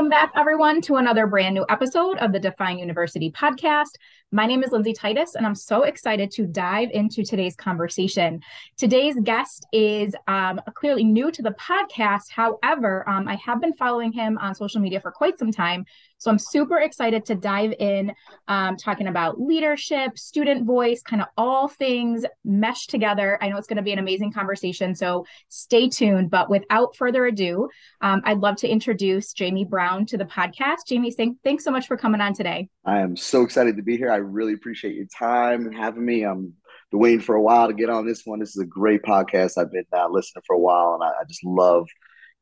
Welcome back, everyone, to another brand new episode of the Define University podcast. My name is Lindsay Titus, and I'm so excited to dive into today's conversation. Today's guest is um, clearly new to the podcast. However, um, I have been following him on social media for quite some time. So I'm super excited to dive in, um, talking about leadership, student voice, kind of all things meshed together. I know it's going to be an amazing conversation. So stay tuned. But without further ado, um, I'd love to introduce Jamie Brown to the podcast. Jamie, thank, thanks so much for coming on today. I am so excited to be here. I really appreciate your time and having me. I'm been waiting for a while to get on this one. This is a great podcast. I've been uh, listening for a while, and I, I, just love,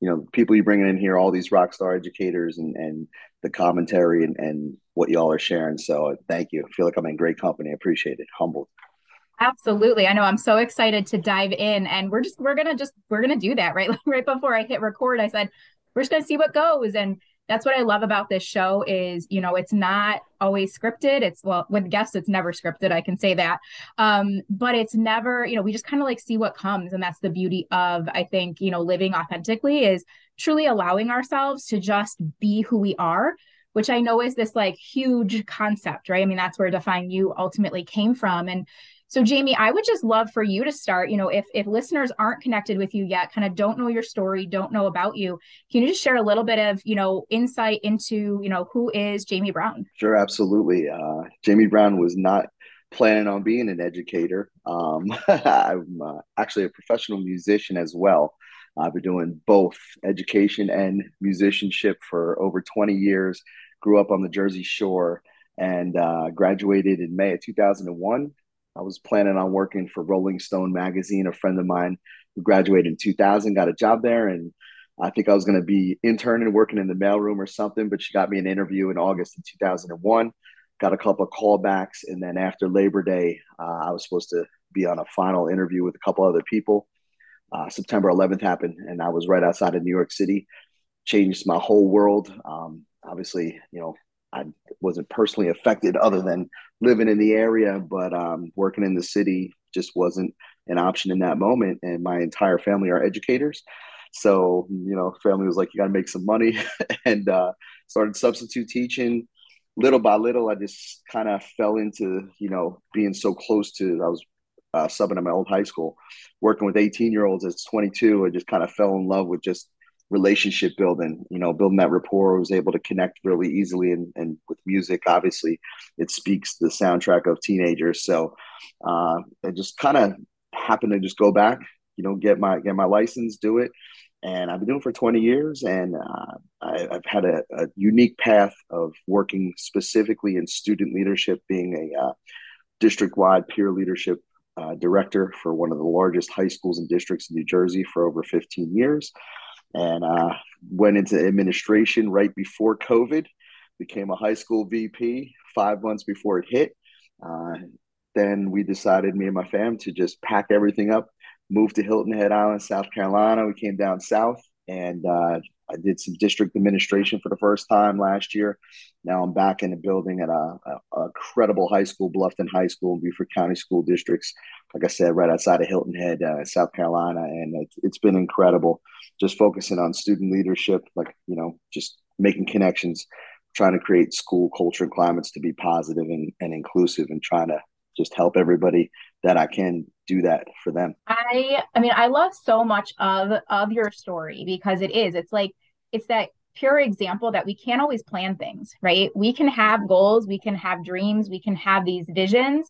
you know, people you bringing in here, all these rock star educators, and and the commentary and, and what y'all are sharing. So uh, thank you. I feel like I'm in great company. I appreciate it. Humbled. Absolutely. I know I'm so excited to dive in and we're just we're going to just we're going to do that, right? Right before I hit record, I said we're just going to see what goes and that's what I love about this show is, you know, it's not always scripted. It's well, with guests, it's never scripted. I can say that. Um, but it's never, you know, we just kind of like see what comes. And that's the beauty of, I think, you know, living authentically is truly allowing ourselves to just be who we are which I know is this like huge concept, right? I mean, that's where Define You ultimately came from. And so, Jamie, I would just love for you to start. You know, if if listeners aren't connected with you yet, kind of don't know your story, don't know about you, can you just share a little bit of you know insight into you know who is Jamie Brown? Sure, absolutely. Uh, Jamie Brown was not planning on being an educator. Um, I'm uh, actually a professional musician as well. I've been doing both education and musicianship for over 20 years. Grew up on the Jersey Shore and uh, graduated in May of 2001 I was planning on working for Rolling Stone magazine. A friend of mine who graduated in 2000 got a job there, and I think I was going to be interning, working in the mailroom or something. But she got me an interview in August of 2001. Got a couple of callbacks, and then after Labor Day, uh, I was supposed to be on a final interview with a couple other people. Uh, September 11th happened, and I was right outside of New York City. Changed my whole world. Um, obviously, you know, I wasn't personally affected other than living in the area, but um, working in the city just wasn't an option in that moment. And my entire family are educators. So, you know, family was like, you got to make some money and uh, started substitute teaching. Little by little, I just kind of fell into, you know, being so close to, I was uh, subbing at my old high school, working with 18 year olds as 22. I just kind of fell in love with just relationship building, you know, building that rapport. I was able to connect really easily. And, and with music, obviously, it speaks the soundtrack of teenagers. So uh, I just kind of happened to just go back, you know, get my get my license, do it. And I've been doing it for 20 years, and uh, I, have had a, a, unique path of working specifically in student leadership, being a uh, district-wide peer leadership uh, director for one of the largest high schools and districts in New Jersey for over 15 years and uh, went into administration right before COVID. Became a high school VP five months before it hit. Uh, then we decided, me and my fam, to just pack everything up, move to Hilton Head Island, South Carolina. We came down south, and uh, I did some district administration for the first time last year. Now I'm back in the building at a, a, a credible high school, Bluffton High School and Beaufort County School Districts. Like I said, right outside of Hilton Head, uh, South Carolina, and it's, it's been incredible. Just focusing on student leadership, like you know, just making connections, trying to create school culture and climates to be positive and, and inclusive, and trying to just help everybody that I can do that for them. I I mean I love so much of of your story because it is it's like it's that pure example that we can't always plan things, right? We can have goals, we can have dreams, we can have these visions.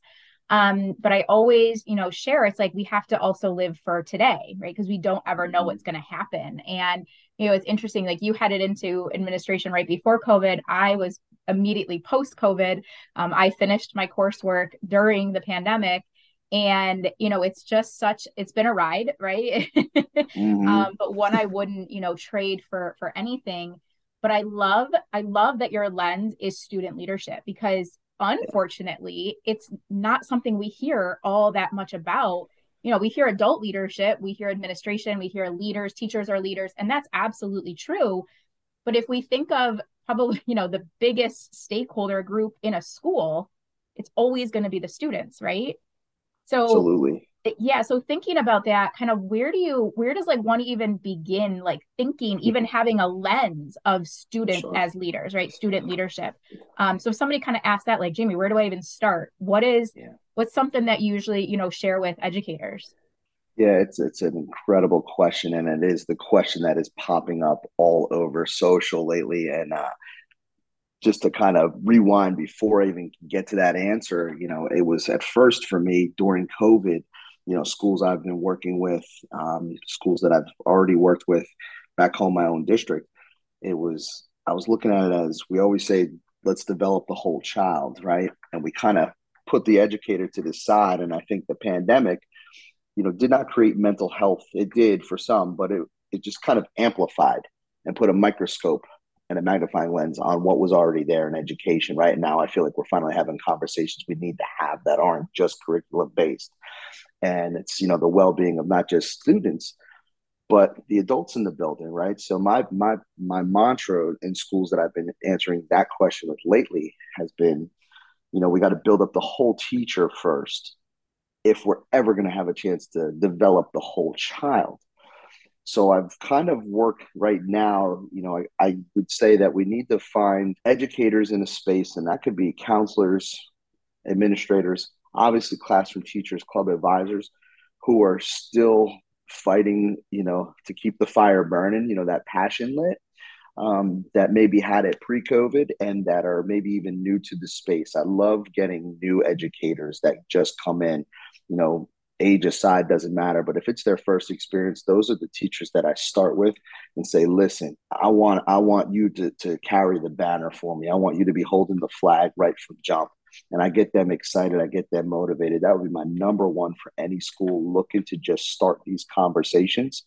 Um, but I always, you know, share it's like we have to also live for today, right? Because we don't ever know what's going to happen. And, you know, it's interesting, like you headed into administration right before COVID. I was immediately post COVID. Um, I finished my coursework during the pandemic and you know it's just such it's been a ride right? Mm-hmm. um, but one i wouldn't you know trade for for anything. But i love i love that your lens is student leadership because unfortunately it's not something we hear all that much about. You know we hear adult leadership we hear administration we hear leaders teachers are leaders and that's absolutely true. But if we think of probably you know the biggest stakeholder group in a school it's always going to be the students right so absolutely. Yeah. So thinking about that, kind of where do you where does like one even begin like thinking, even having a lens of student sure. as leaders, right? Student leadership. Um, so if somebody kind of asks that, like, Jamie, where do I even start? What is yeah. what's something that you usually, you know, share with educators? Yeah, it's it's an incredible question, and it is the question that is popping up all over social lately. And uh, just to kind of rewind before I even get to that answer, you know, it was at first for me during COVID, you know, schools I've been working with, um, schools that I've already worked with back home, my own district. It was, I was looking at it as we always say, let's develop the whole child, right? And we kind of put the educator to the side. And I think the pandemic, you know, did not create mental health. It did for some, but it, it just kind of amplified and put a microscope and a magnifying lens on what was already there in education. Right now, I feel like we're finally having conversations we need to have that aren't just curriculum based. And it's, you know, the well being of not just students, but the adults in the building, right? So my my my mantra in schools that I've been answering that question with lately has been, you know, we got to build up the whole teacher first if we're ever going to have a chance to develop the whole child. So I've kind of worked right now, you know, I, I would say that we need to find educators in a space, and that could be counselors, administrators, obviously classroom teachers, club advisors, who are still fighting, you know, to keep the fire burning, you know, that passion lit. Um, that maybe had it pre-COVID and that are maybe even new to the space. I love getting new educators that just come in, you know, age aside doesn't matter. But if it's their first experience those are the teachers that i start with and say listen i want i want you to, to carry the banner for me. I want you to be holding the flag right from jump. And i get them excited. I get them motivated. That would be my number one for any school looking to just start these conversations.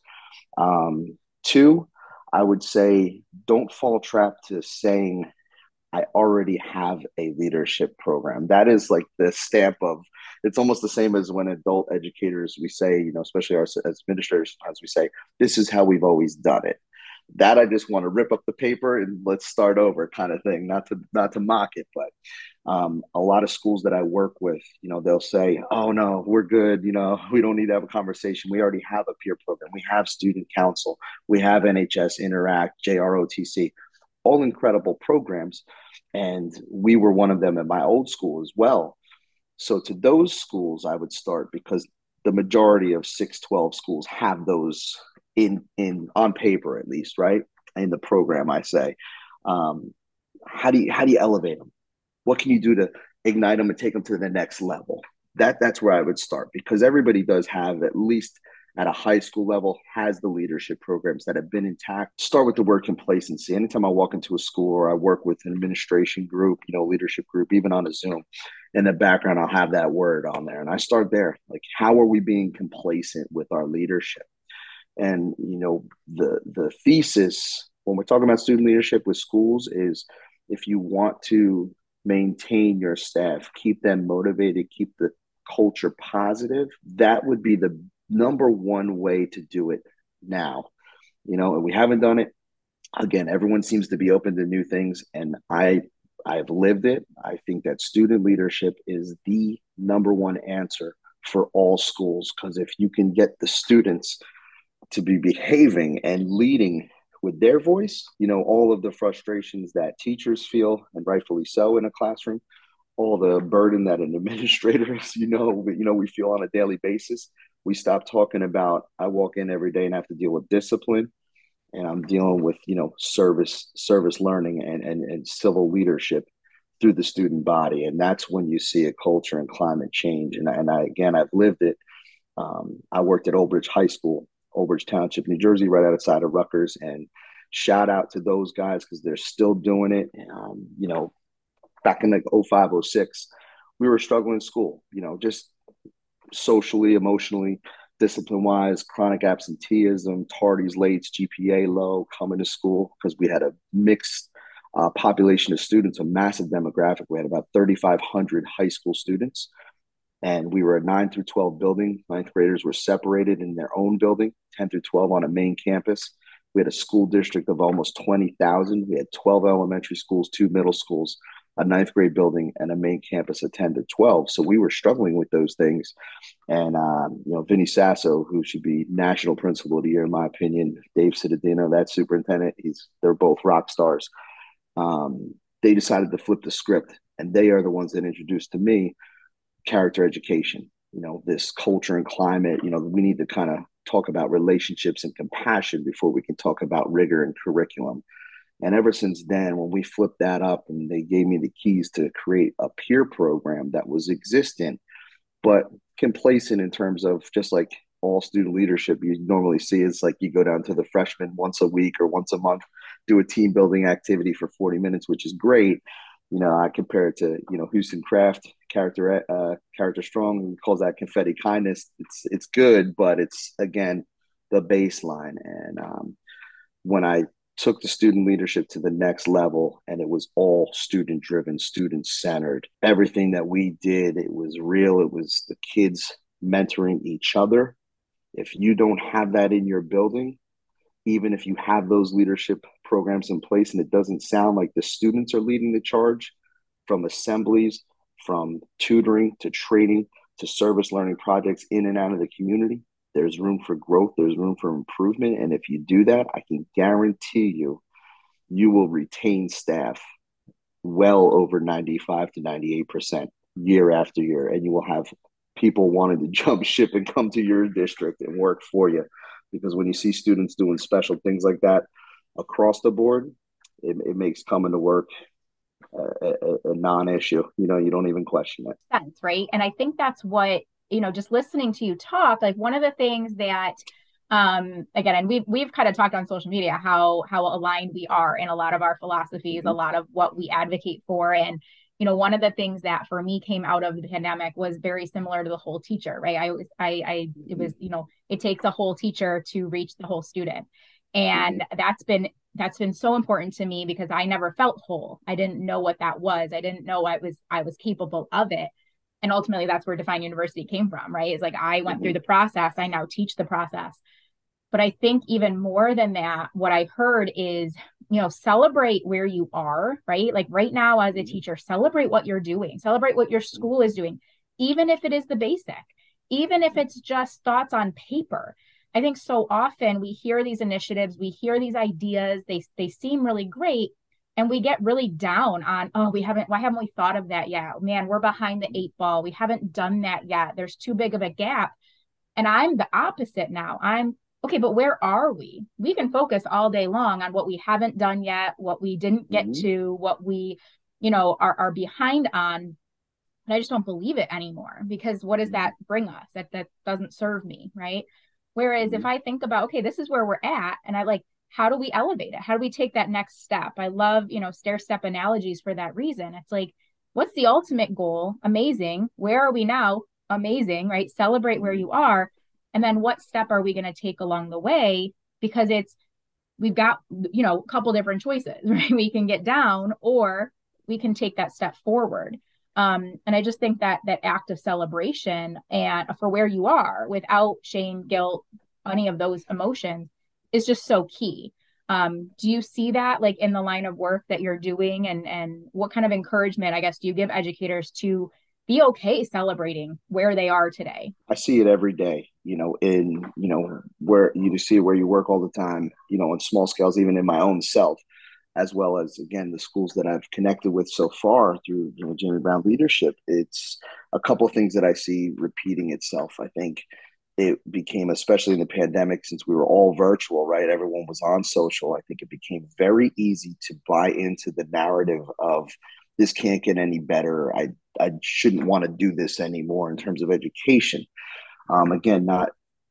Um, two i would say don't fall trap to saying I already have a leadership program. That is like the stamp of it's almost the same as when adult educators we say, you know, especially our as administrators sometimes we say, this is how we've always done it. That I just want to rip up the paper and let's start over kind of thing, not to not to mock it, but um, a lot of schools that I work with, you know, they'll say, "Oh no, we're good. You know, we don't need to have a conversation. We already have a peer program. We have student council. We have NHS Interact, JROTC all incredible programs. And we were one of them at my old school as well. So to those schools, I would start because the majority of 612 schools have those in in on paper at least, right? In the program, I say. Um, how do you how do you elevate them? What can you do to ignite them and take them to the next level? That that's where I would start because everybody does have at least at a high school level has the leadership programs that have been intact. Start with the word complacency. Anytime I walk into a school or I work with an administration group, you know, leadership group, even on a Zoom, in the background, I'll have that word on there. And I start there. Like, how are we being complacent with our leadership? And, you know, the the thesis when we're talking about student leadership with schools is if you want to maintain your staff, keep them motivated, keep the culture positive, that would be the number one way to do it now. You know, and we haven't done it. Again, everyone seems to be open to new things, and I I've lived it. I think that student leadership is the number one answer for all schools because if you can get the students to be behaving and leading with their voice, you know, all of the frustrations that teachers feel, and rightfully so in a classroom, all the burden that an administrator, you know, you know, we feel on a daily basis we stop talking about I walk in every day and have to deal with discipline and I'm dealing with, you know, service, service learning and, and, and civil leadership through the student body. And that's when you see a culture and climate change. And, and I, again, I've lived it. Um, I worked at Old Bridge High School, Old Bridge Township, New Jersey, right outside of Rutgers. And shout out to those guys because they're still doing it. Um, you know, back in like 05, 06, we were struggling in school, you know, just socially, emotionally, discipline wise, chronic absenteeism, tardies, late, GPA low, coming to school because we had a mixed uh, population of students, a massive demographic. We had about 3,500 high school students, and we were a 9 through 12 building. Ninth graders were separated in their own building, 10 through 12 on a main campus. We had a school district of almost 20,000. We had 12 elementary schools, two middle schools, a ninth grade building, and a main campus of 10 to 12. So we were struggling with those things. And, um, you know, Vinny Sasso, who should be national principal of the year, in my opinion, Dave Cittadino, that superintendent, he's they're both rock stars. Um, they decided to flip the script, and they are the ones that introduced to me character education. You know, this culture and climate. You know, we need to kind of talk about relationships and compassion before we can talk about rigor and curriculum. And ever since then, when we flipped that up and they gave me the keys to create a peer program that was existent, but complacent in terms of just like all student leadership you normally see is like you go down to the freshman once a week or once a month, do a team building activity for 40 minutes, which is great. You know, I compare it to, you know, Houston Kraft character, uh, CharacterStrong calls that confetti kindness. It's, it's good, but it's again, the baseline. And um, when I took the student leadership to the next level and it was all student driven student centered everything that we did it was real it was the kids mentoring each other. If you don't have that in your building even if you have those leadership programs in place and it doesn't sound like the students are leading the charge from assemblies from tutoring to training to service learning projects in and out of the community there's room for growth, there's room for improvement. And if you do that, I can guarantee you, you will retain staff well over 95 to 98% year after year. And you will have people wanting to jump ship and come to your district and work for you. Because when you see students doing special things like that across the board, it, it makes coming to work a, a, a, non-issue. You know, you don't even question it. Sense, right? And I think that's what you know, just listening to you talk, like one of the things that um again and we've we've kind of talked on social media how how aligned we are in a lot of our philosophies mm-hmm. a lot of what we advocate for and you know one of the things that for me came out of the pandemic was very similar to the whole teacher right? I was i i it was you know it takes a whole teacher to reach the whole student and mm-hmm. that's been that's been so important to me because i never felt whole. I didn't know what that was. I didn't know i was i was capable of it and ultimately that's where define university came from right? It's like i went mm-hmm. through the process i now teach the process. But i think even more than that what i heard is you know celebrate where you are right? Like right now as a mm-hmm. teacher celebrate what you're doing celebrate what your school is doing even if it is the basic even if it's just thoughts on paper. I think so often we hear these initiatives we hear these ideas they they seem really great and we get really down on oh we haven't why haven't we thought of that yet? Man we're behind the eight ball. We haven't done that yet. There's too big of a gap. And i'm the opposite now. I'm okay but where are we? We can focus all day long on what we haven't done yet what we didn't get mm-hmm. to what we you know are, are behind on. But i just don't believe it anymore because what does mm-hmm. that bring us that that doesn't serve me right? Whereas mm-hmm. if i think about okay this is where we're at and i like how do we elevate it? How do we take that next step? I love, you know, stair step analogies for that reason. It's like, what's the ultimate goal? Amazing. Where are we now? Amazing, right? Celebrate where you are. And then what step are we going to take along the way? Because it's, we've got, you know, a couple different choices, right? We can get down or we can take that step forward. Um, and I just think that that act of celebration and for where you are without shame, guilt, any of those emotions is just so key. Um, do you see that like in the line of work that you're doing and and what kind of encouragement I guess do you give educators to be okay celebrating where they are today? I see it every day, you know, in you know where you see where you work all the time, you know, on small scales, even in my own self, as well as again the schools that I've connected with so far through you know Jamie Brown leadership. It's a couple things that I see repeating itself. I think it became, especially in the pandemic, since we were all virtual, right? Everyone was on social. I think it became very easy to buy into the narrative of this can't get any better. I I shouldn't want to do this anymore in terms of education. Um, again, not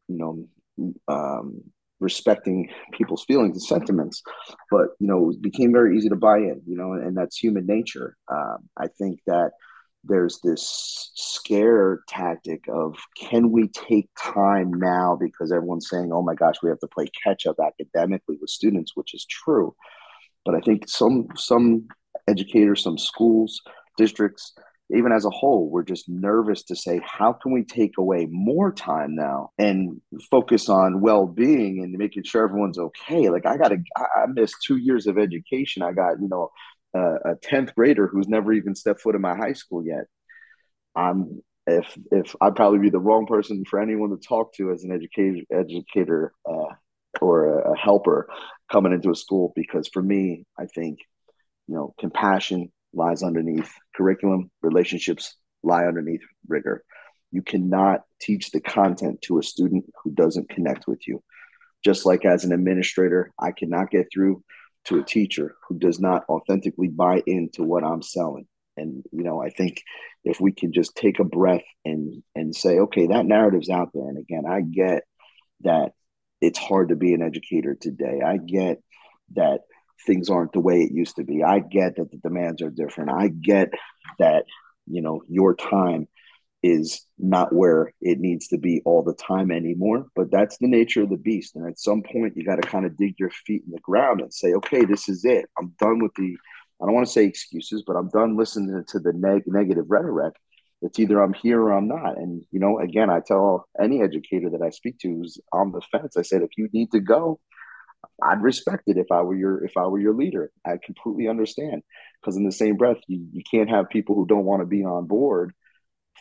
you know um, respecting people's feelings and sentiments, but you know it became very easy to buy in. You know, and that's human nature. Um, I think that there's this scare tactic of can we take time now? Because everyone's saying oh my gosh we have to play catch up academically with students which is true. But i think some some educators some schools districts even as a whole we're just nervous to say how can we take away more time now and focus on well-being and making sure everyone's okay? Like i gotta i missed two years of education. I got you know a 10th grader who's never even stepped foot in my high school yet. I'm if if i'd probably be the wrong person for anyone to talk to as an educator educator uh, or a, a helper coming into a school because for me i think you know compassion lies underneath curriculum relationships lie underneath rigor. You cannot teach the content to a student who doesn't connect with you. Just like as an administrator i cannot get through to a teacher who does not authentically buy into what I'm selling. And you know, I think if we can just take a breath and and say, okay, that narrative's out there. And again, I get that it's hard to be an educator today. I get that things aren't the way it used to be. I get that the demands are different. I get that, you know, your time is not where it needs to be all the time anymore. But that's the nature of the beast. And at some point, you got to kind of dig your feet in the ground and say, okay, this is it. I'm done with the, I don't want to say excuses, but I'm done listening to the neg- negative rhetoric. It's either I'm here or I'm not. And, you know, again, I tell any educator that I speak to who's on the fence, I said, if you need to go, I'd respect it if I were your if I were your leader. I completely understand because in the same breath, you, you can't have people who don't want to be on board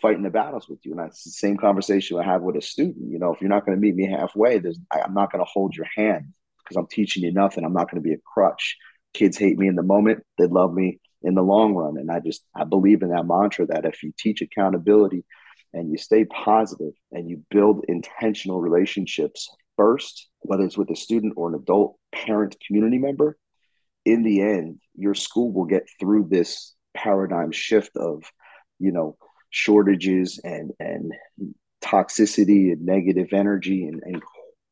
fighting the battles with you. And that's the same conversation I have with a student. You know, if you're not going to meet me halfway, there's I, I'm not going to hold your hand because I'm teaching you nothing. I'm not going to be a crutch. Kids hate me in the moment. They love me in the long run. And I just I believe in that mantra that if you teach accountability and you stay positive and you build intentional relationships first, whether it's with a student or an adult, parent, community member, in the end, your school will get through this paradigm shift of, you know, shortages and and toxicity and negative energy and, and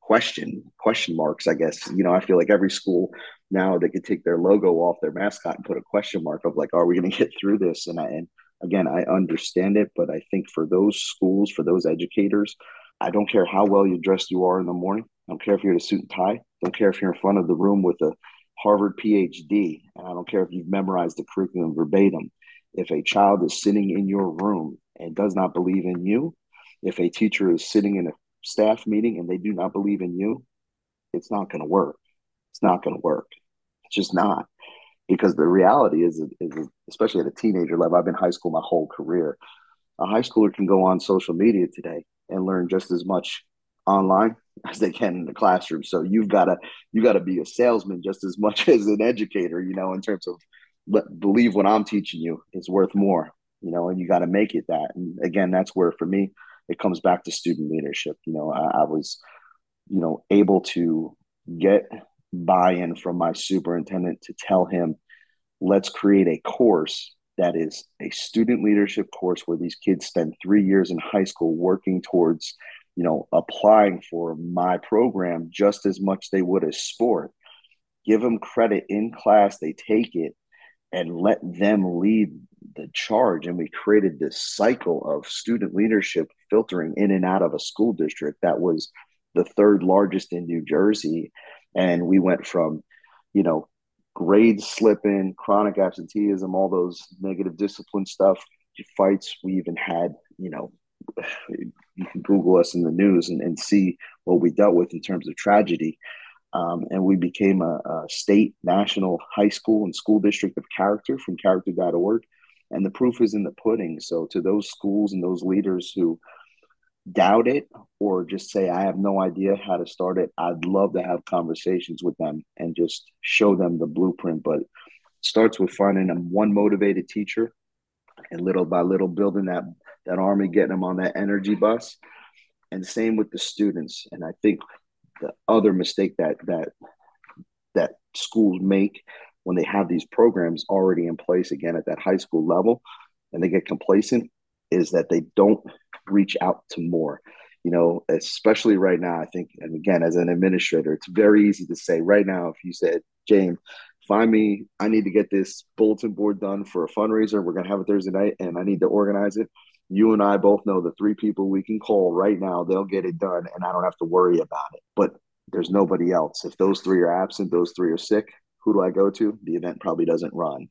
question question marks i guess. You know i feel like every school now they could take their logo off their mascot and put a question mark of like are we going to get through this? And I, and again i understand it but i think for those schools for those educators i don't care how well you dressed you are in the morning. I don't care if you're in a suit and tie. I don't care if you're in front of the room with a harvard phd and i don't care if you've memorized the curriculum verbatim if a child is sitting in your room and does not believe in you, if a teacher is sitting in a staff meeting and they do not believe in you, it's not going to work. It's not going to work. It's just not. Because the reality is, is, especially at a teenager level, I've been high school my whole career. A high schooler can go on social media today and learn just as much online as they can in the classroom. So you've got to you got to be a salesman just as much as an educator, you know, in terms of believe what I'm teaching you is worth more, you know, and you got to make it that. And again, that's where for me, it comes back to student leadership. You know, I, I was, you know, able to get buy in from my superintendent to tell him, let's create a course that is a student leadership course where these kids spend three years in high school working towards you know applying for my program just as much they would as sport give them credit in class they take it and let them lead the charge. And we created this cycle of student leadership filtering in and out of a school district that was the third largest in New Jersey. And we went from, you know, grades slipping, chronic absenteeism, all those negative discipline stuff, fights. We even had, you know, you can Google us in the news and, and see what we dealt with in terms of tragedy. Um, and we became a, a, state, national, high school, and school district of character from character.org. And the proof is in the pudding. So, to those schools and those leaders who doubt it or just say, I have no idea how to start it, I'd love to have conversations with them and just show them the blueprint. But it starts with finding them one motivated teacher and little by little building that, that army, getting them on that energy bus. And same with the students. And I think the other mistake that that that schools make when they have these programs already in place again at that high school level and they get complacent is that they don't reach out to more you know especially right now i think and again as an administrator it's very easy to say right now if you said james find me. I need to get this bulletin board done for a fundraiser. We're gonna have it Thursday night, and I need to organize it. You and I both know the three people we can call right now. They'll get it done, and I don't have to worry about it. But there's nobody else. If those three are absent, those three are sick. Who do I go to? The event probably doesn't run.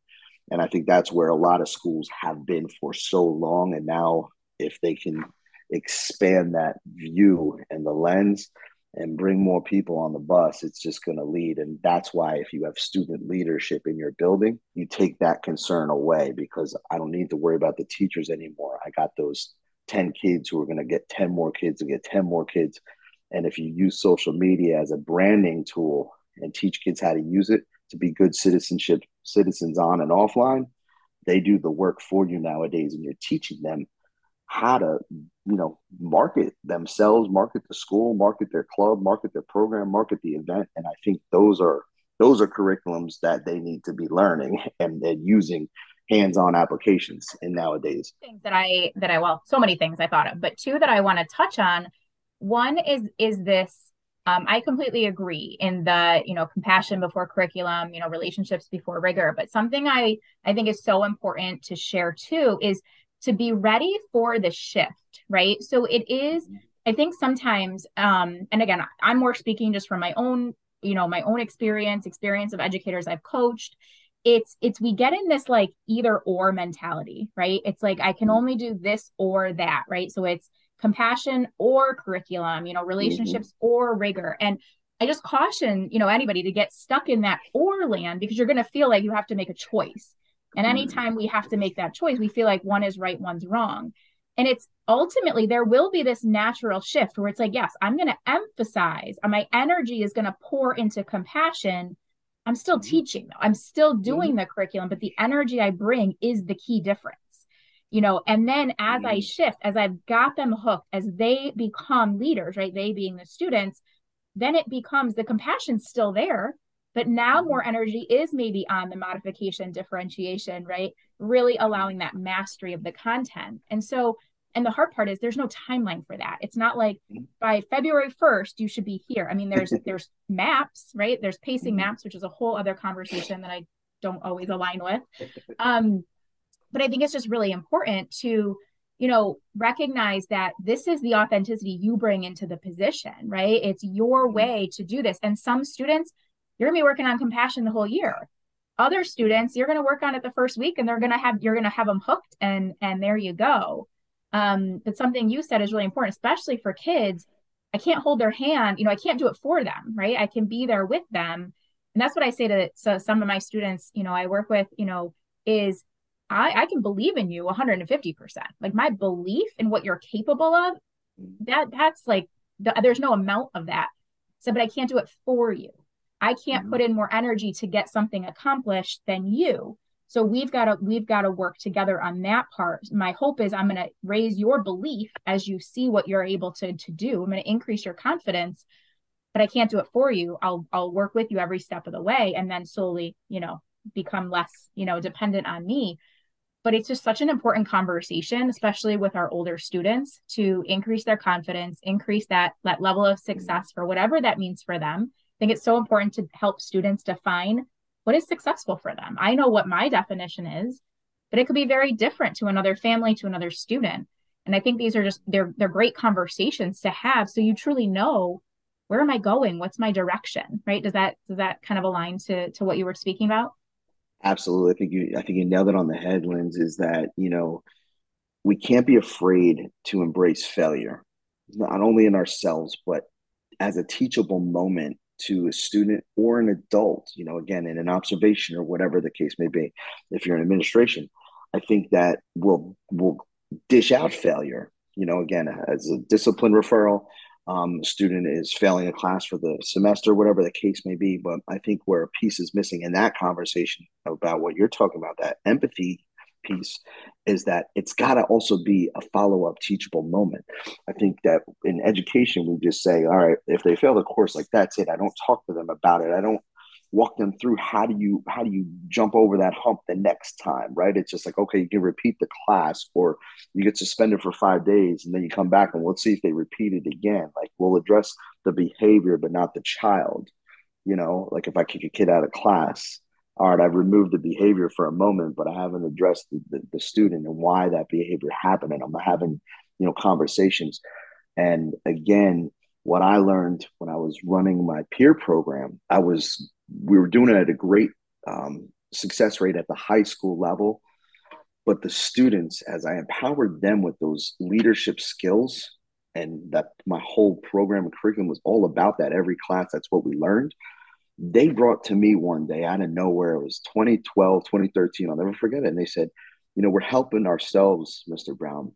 And I think that's where a lot of schools have been for so long. And now, if they can expand that view and the lens and bring more people on the bus, it's just going to lead. And that's why, if you have student leadership in your building, you take that concern away because I don't need to worry about the teachers anymore. I got those 10 kids who are going to get 10 more kids and get 10 more kids. And if you use social media as a branding tool and teach kids how to use it to be good citizenship citizens on and offline, they do the work for you nowadays, and you're teaching them how to, you know, market themselves, market the school, market their club, market their program, market the event. And I think those are those are curriculums that they need to be learning and, and using hands-on applications in nowadays. Things that I that I well, so many things I thought of, but two that I want to touch on. One is is this um, I completely agree in the you know compassion before curriculum, you know relationships before rigor. But something I I think is so important to share too is to be ready for the shift, right? So it is. Mm-hmm. I think sometimes, um, and again, I'm more speaking just from my own you know my own experience, experience of educators I've coached. It's it's we get in this like either or mentality, right? It's like I can mm-hmm. only do this or that, right? So it's compassion or curriculum, you know, relationships mm-hmm. or rigor. And I just caution, you know, anybody to get stuck in that or land because you're going to feel like you have to make a choice. And mm-hmm. anytime we have to make that choice, we feel like one is right, one's wrong. And it's ultimately there will be this natural shift where it's like, yes, I'm going to emphasize, my energy is going to pour into compassion. I'm still mm-hmm. teaching though. I'm still doing mm-hmm. the curriculum, but the energy I bring is the key difference you know and then as i shift as i've got them hooked as they become leaders right they being the students then it becomes the compassion still there but now more mm-hmm. energy is maybe on the modification differentiation right? Really allowing that mastery of the content. And so and the hard part is there's no timeline for that. It's not like mm-hmm. by february 1st you should be here. I mean there's there's maps right? There's pacing maps which is a whole other conversation that i don't always align with. Um but i think it's just really important to you know recognize that this is the authenticity you bring into the position right? It's your mm-hmm. way to do this. And some students you're to be working on compassion the whole year other students you're going to work on it the first week and they're going to have you're going to have them hooked and and there you go um but something you said is really important especially for kids i can't hold their hand you know i can't do it for them right i can be there with them and that's what i say to so some of my students you know i work with you know is I, I can believe in you 150%. Like my belief in what you're capable of, that that's like the, there's no amount of that. So, but I can't do it for you. I can't mm-hmm. put in more energy to get something accomplished than you. So we've got to we've got to work together on that part. My hope is I'm going to raise your belief as you see what you're able to to do. I'm going to increase your confidence, but I can't do it for you. I'll I'll work with you every step of the way and then slowly, you know, become less, you know, dependent on me but it's just such an important conversation especially with our older students to increase their confidence increase that that level of success for whatever that means for them think it's so important to help students define what is successful for them. I know what my definition is but it could be very different to another family to another student. And i think these are just they're they're great conversations to have. So you truly know where am i going? What's my direction? Right? Does that does that kind of align to to what you were speaking about? Absolutely. I think you I think you nailed it on the head, is that, you know, we can't be afraid to embrace failure, not only in ourselves, but as a teachable moment to a student or an adult, you know, again, in an observation or whatever the case may be. If you're in administration, I think that will will dish out failure, you know, again, as a discipline referral, um, student is failing a class for the semester, whatever the case may be. But I think where a piece is missing in that conversation about what you're talking about, that empathy piece, is that it's got to also be a follow up teachable moment. I think that in education, we just say, all right, if they fail the course, like that's it. I don't talk to them about it. I don't walk them through how do you how do you jump over that hump the next time right it's just like okay you can repeat the class or you get suspended for five days and then you come back and let's see if they repeat it again like we'll address the behavior but not the child you know like if i kick a kid out of class all right, I've removed the behavior for a moment, but I haven't addressed the, the, the student and why that behavior happened. And I'm having, you know, conversations. And again, what I learned when I was running my peer program, I was, we were doing it at a great um, success rate at the high school level. But the students, as I empowered them with those leadership skills, and that my whole program and curriculum was all about that. Every class, that's what we learned they brought to me one day out of nowhere, it was 2012, 2013, I'll never forget it. And they said, you know, we're helping ourselves, Mr. Brown,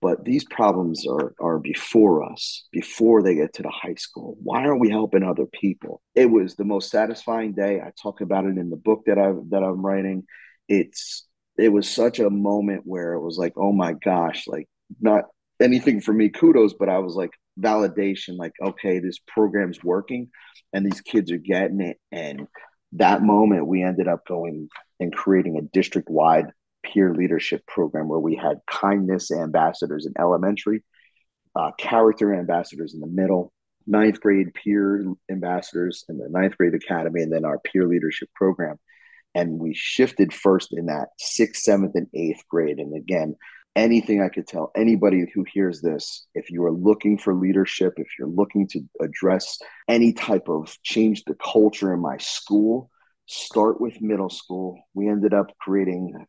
but these problems are, are before us, before they get to the high school. Why aren't we helping other people? It was the most satisfying day. I talk about it in the book that I that I'm writing. It's it was such a moment where it was like, oh my gosh, like not anything for me, kudos, but I was like, validation like okay this program's working and these kids are getting it. And that moment we ended up going and creating a district wide peer leadership program where we had kindness ambassadors in elementary uh, character ambassadors in the middle ninth grade peer ambassadors in the ninth grade academy and then our peer leadership program. And we shifted first in that sixth seventh and eighth grade. And again anything I could tell anybody who hears this, if you are looking for leadership, if you're looking to address any type of change the culture in my school, start with middle school. We ended up creating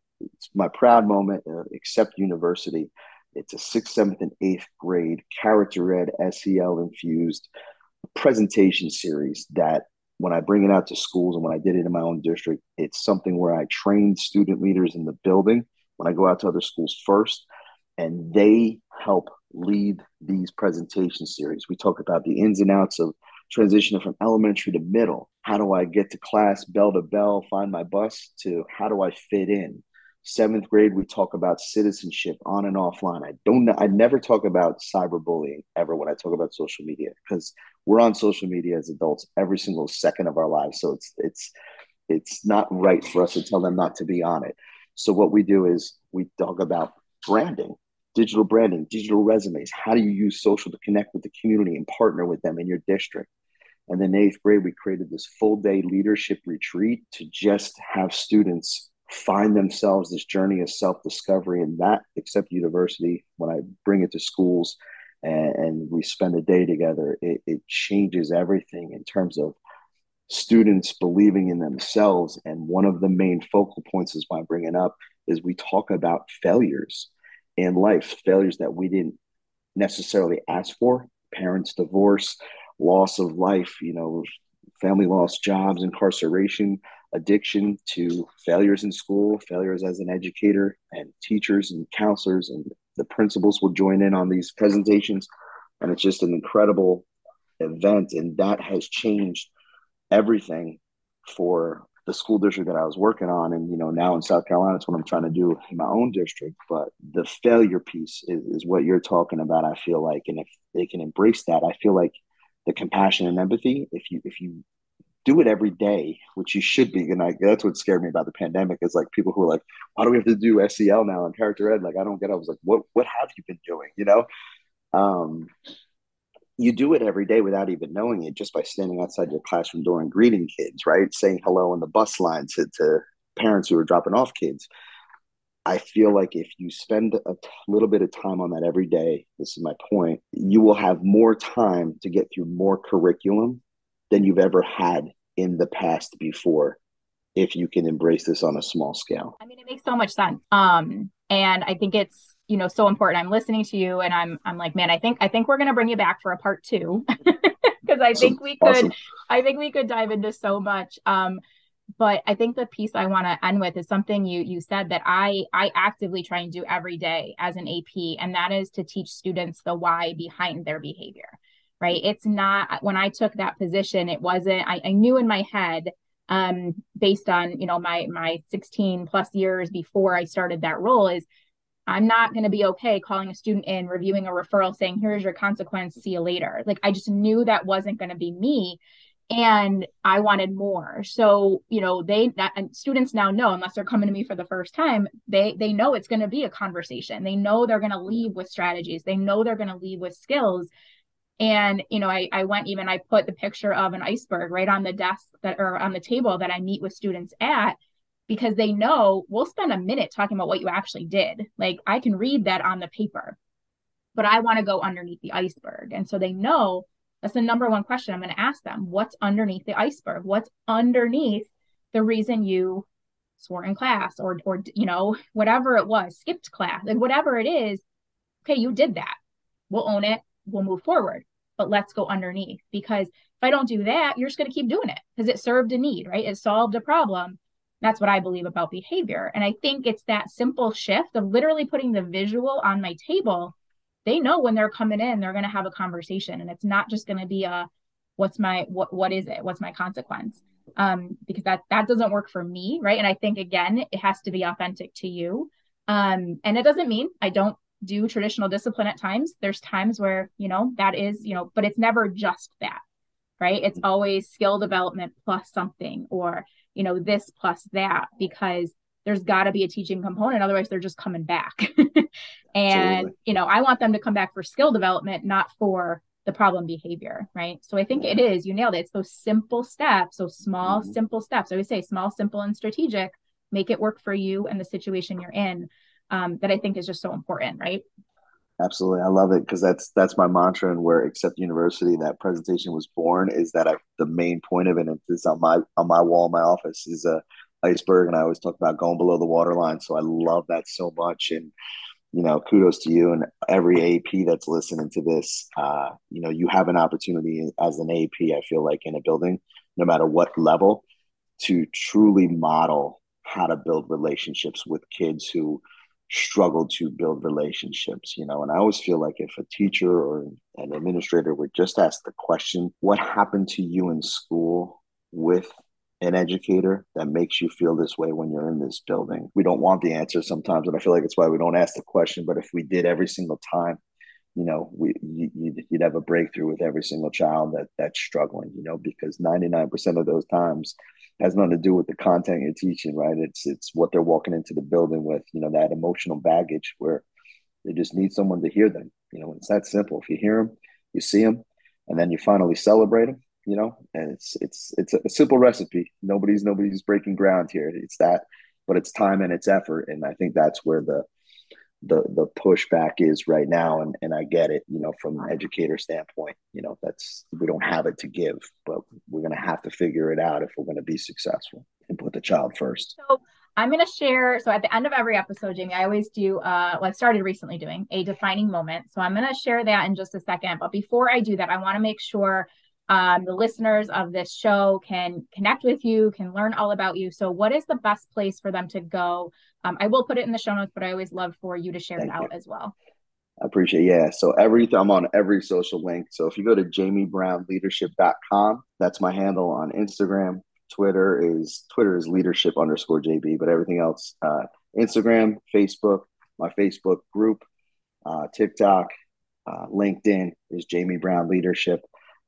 my proud moment, uh, Accept University. It's a sixth, seventh, and eighth grade character ed, SEL infused presentation series that when I bring it out to schools and when I did it in my own district, it's something where I trained student leaders in the building when I go out to other schools first, and they help lead these presentation series. We talk about the ins and outs of transitioning from elementary to middle. How do I get to class, bell to bell, find my bus, to how do I fit in? Seventh grade, we talk about citizenship on and offline. I don't I never talk about cyberbullying ever when I talk about social media because we're on social media as adults every single second of our lives. So it's it's it's not right for us to tell them not to be on it. So what we do is we talk about branding, digital branding, digital resumes. How do you use social to connect with the community and partner with them in your district? And then eighth grade, we created this full day leadership retreat to just have students find themselves this journey of self discovery. And that, Accept University, when I bring it to schools and, and we spend a day together, it, it changes everything in terms of students believing in themselves. And one of the main focal points is why I'm bringing up is we talk about failures in life, failures that we didn't necessarily ask for, parents' divorce, loss of life, you know, family loss, jobs, incarceration, addiction to failures in school, failures as an educator, and teachers and counselors and the principals will join in on these presentations. And it's just an incredible event. And that has changed everything for the school district that I was working on. And, you know, now in South Carolina, it's what I'm trying to do in my own district. But the failure piece is, is what you're talking about, I feel like. And if they can embrace that, I feel like the compassion and empathy, if you, if you, do it every day, which you should be. And I, that's what scared me about the pandemic is like people who are like, why do we have to do SEL now and character ed? Like, I don't get it. I was like, what, what have you been doing? You know? Um, you do it every day without even knowing it just by standing outside your classroom door and greeting kids right? Saying hello on the bus line to, to parents who are dropping off kids. I feel like if you spend a t- little bit of time on that every day this is my point you will have more time to get through more curriculum than you've ever had in the past before if you can embrace this on a small scale. I mean it makes so much sense. Um and i think it's you know so important. I'm listening to you and i'm i'm like man i think i think we're going to bring you back for a part two. Because i think we could awesome. i think we could dive into so much. Um but i think the piece i want to end with is something you you said that i i actively try and do every day as an ap and that is to teach students the why behind their behavior right? It's not when i took that position it wasn't i, I knew in my head um based on you know my my 16 plus years before i started that role is I'm not going to be okay calling a student in, reviewing a referral, saying, here's your consequence, see you later. Like I just knew that wasn't going to be me. And I wanted more. So, you know, they that and students now know, unless they're coming to me for the first time, they they know it's going to be a conversation. They know they're going to leave with strategies. They know they're going to leave with skills. And, you know, I, I went even, I put the picture of an iceberg right on the desk that, or on the table that I meet with students at, because they know we'll spend a minute talking about what you actually did. Like I can read that on the paper, but I want to go underneath the iceberg. And so they know that's the number one question I'm going to ask them. What's underneath the iceberg? What's underneath the reason you swore in class or, or, you know, whatever it was, skipped class, like whatever it is. Okay, you did that. We'll own it. We'll move forward but let's go underneath because if I don't do that, you're just going to keep doing it because it served a need, right? It solved a problem. That's what I believe about behavior. And I think it's that simple shift of literally putting the visual on my table. They know when they're coming in, they're going to have a conversation and it's not just going to be a what's my what what is it? What's my consequence? Um because that that doesn't work for me, right? And I think again, it has to be authentic to you. Um and it doesn't mean I don't do traditional discipline at times. There's times where, you know, that is, you know, but it's never just that, right? It's mm-hmm. always skill development plus something or, you know, this plus that because there's got to be a teaching component. Otherwise, they're just coming back. and, Absolutely. you know, I want them to come back for skill development, not for the problem behavior, right? So I think it is, you nailed it. It's those simple steps, those small, mm-hmm. simple steps. I always say small, simple, and strategic. Make it work for you and the situation you're in um, that I think is just so important, right? Absolutely, I love it because that's that's my mantra, and where Accept University that presentation was born is that I, the main point of it is on my on my wall in my office is a iceberg, and I always talk about going below the waterline. So I love that so much, and you know, kudos to you and every AP that's listening to this. Uh, you know, you have an opportunity as an AP. I feel like in a building, no matter what level, to truly model how to build relationships with kids who struggle to build relationships, you know. And I always feel like if a teacher or an administrator would just ask the question, what happened to you in school with an educator that makes you feel this way when you're in this building? We don't want the answer sometimes, and I feel like it's why we don't ask the question. But if we did every single time, you know, we you, you'd have a breakthrough with every single child that that's struggling, you know, because 99% of those times has nothing to do with the content you're teaching, right? It's it's what they're walking into the building with, you know, that emotional baggage where they just need someone to hear them. You know, it's that simple. If you hear them, you see them, and then you finally celebrate them. You know, and it's it's it's a simple recipe. Nobody's nobody's breaking ground here. It's that, but it's time and it's effort, and I think that's where the the the pushback is right now and and I get it you know from an educator standpoint you know that's we don't have it to give but going to figure it out if we're going to be successful and put the child first so I'm going to share so at the end of every episode Jamie I always do uh well I started recently doing a defining moment so I'm going to share that in just a second but before I do that I want to make sure um, the listeners of this show can connect with you, can learn all about you. So, what is the best place for them to go? Um, I will put it in the show notes, but I always love for you to share Thank it out you. as well. I appreciate it. Yeah. So everything I'm on every social link. So if you go to jamiebrownleadership.com, that's my handle on Instagram. Twitter is Twitter is leadership underscore JB, but everything else, uh, Instagram, Facebook, my Facebook group, uh, TikTok, uh, LinkedIn is Jamie Brown Leadership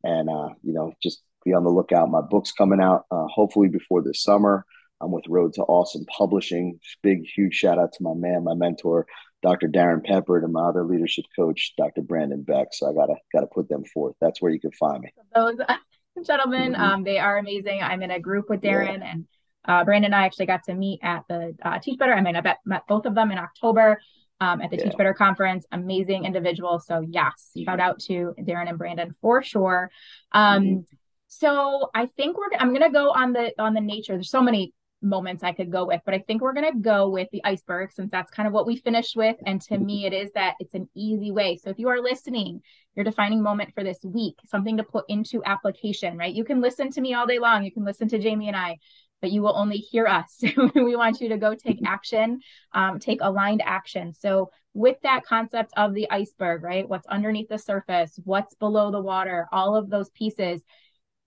and uh, you know just be on the lookout. My book's coming out uh, hopefully before this summer. I'm with Road to Awesome Publishing. Big, huge shout out to my man, my mentor, Dr. Darrin Peppard, and my other leadership coach, Dr. Brandon Beck. So I gotta gotta put them forth. That's where you can find me. Those gentlemen, mm-hmm. um, they are amazing. I'm in a group with Darrin yeah. and uh, Brandon and I actually got to meet at the uh, Teach Better. I mean, I met, met both of them in October um, at the yeah. Teach Better conference. Amazing individuals. So yes, mm-hmm. shout out to Darrin and Brandon for sure. Um, mm-hmm. So I think we're. I'm gonna go on the on the nature. There's so many moments I could go with, but I think we're gonna go with the iceberg since that's kind of what we finished with. And to me, it is that it's an easy way. So if you are listening, your defining moment for this week, something to put into application, right? You can listen to me all day long. You can listen to Jamie and I but you will only hear us. we want you to go take action, um, take aligned action. So, with that concept of the iceberg, right? What's underneath the surface, what's below the water, all of those pieces,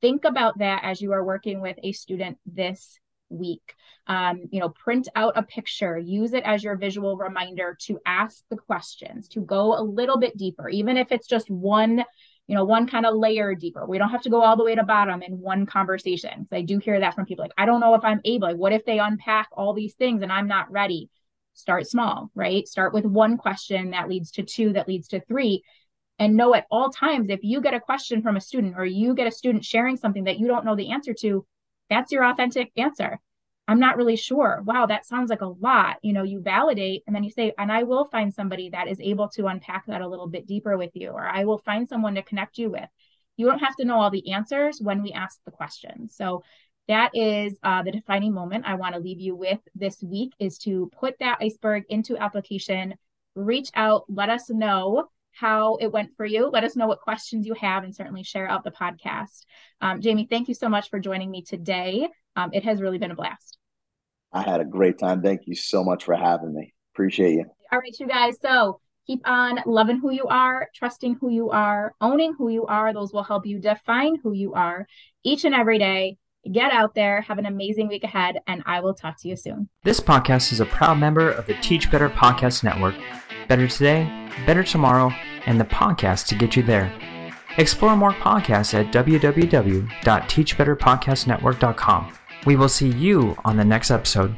think about that as you are working with a student this week. Um, you know, print out a picture, use it as your visual reminder to ask the questions, to go a little bit deeper, even if it's just one you know, one kind of layer deeper. We don't have to go all the way to bottom in one conversation. I do hear that from people like, I don't know if I'm able. Like, what if they unpack all these things and I'm not ready? Start small, right? Start with one question that leads to two, that leads to three. and know at all times if you get a question from a student or you get a student sharing something that you don't know the answer to, that's your authentic answer. I'm not really sure. Wow, that sounds like a lot. You know, you validate and then you say, and I will find somebody that is able to unpack that a little bit deeper with you, or I will find someone to connect you with. You don't have to know all the answers when we ask the question. So that is uh, the defining moment I want to leave you with this week is to put that iceberg into application, reach out, let us know how it went for you. Let us know what questions you have and certainly share out the podcast. Um, Jamie, thank you so much for joining me today. Um, it has really been a blast. I had a great time. Thank you so much for having me. Appreciate you. All right, you guys. So keep on loving who you are, trusting who you are, owning who you are. Those will help you define who you are each and every day. Get out there, have an amazing week ahead, and I will talk to you soon. This podcast is a proud member of the Teach Better Podcast Network. Better today, better tomorrow, and the podcast to get you there. Explore more podcasts at www.teachbetterpodcastnetwork.com. We will see you on the next episode.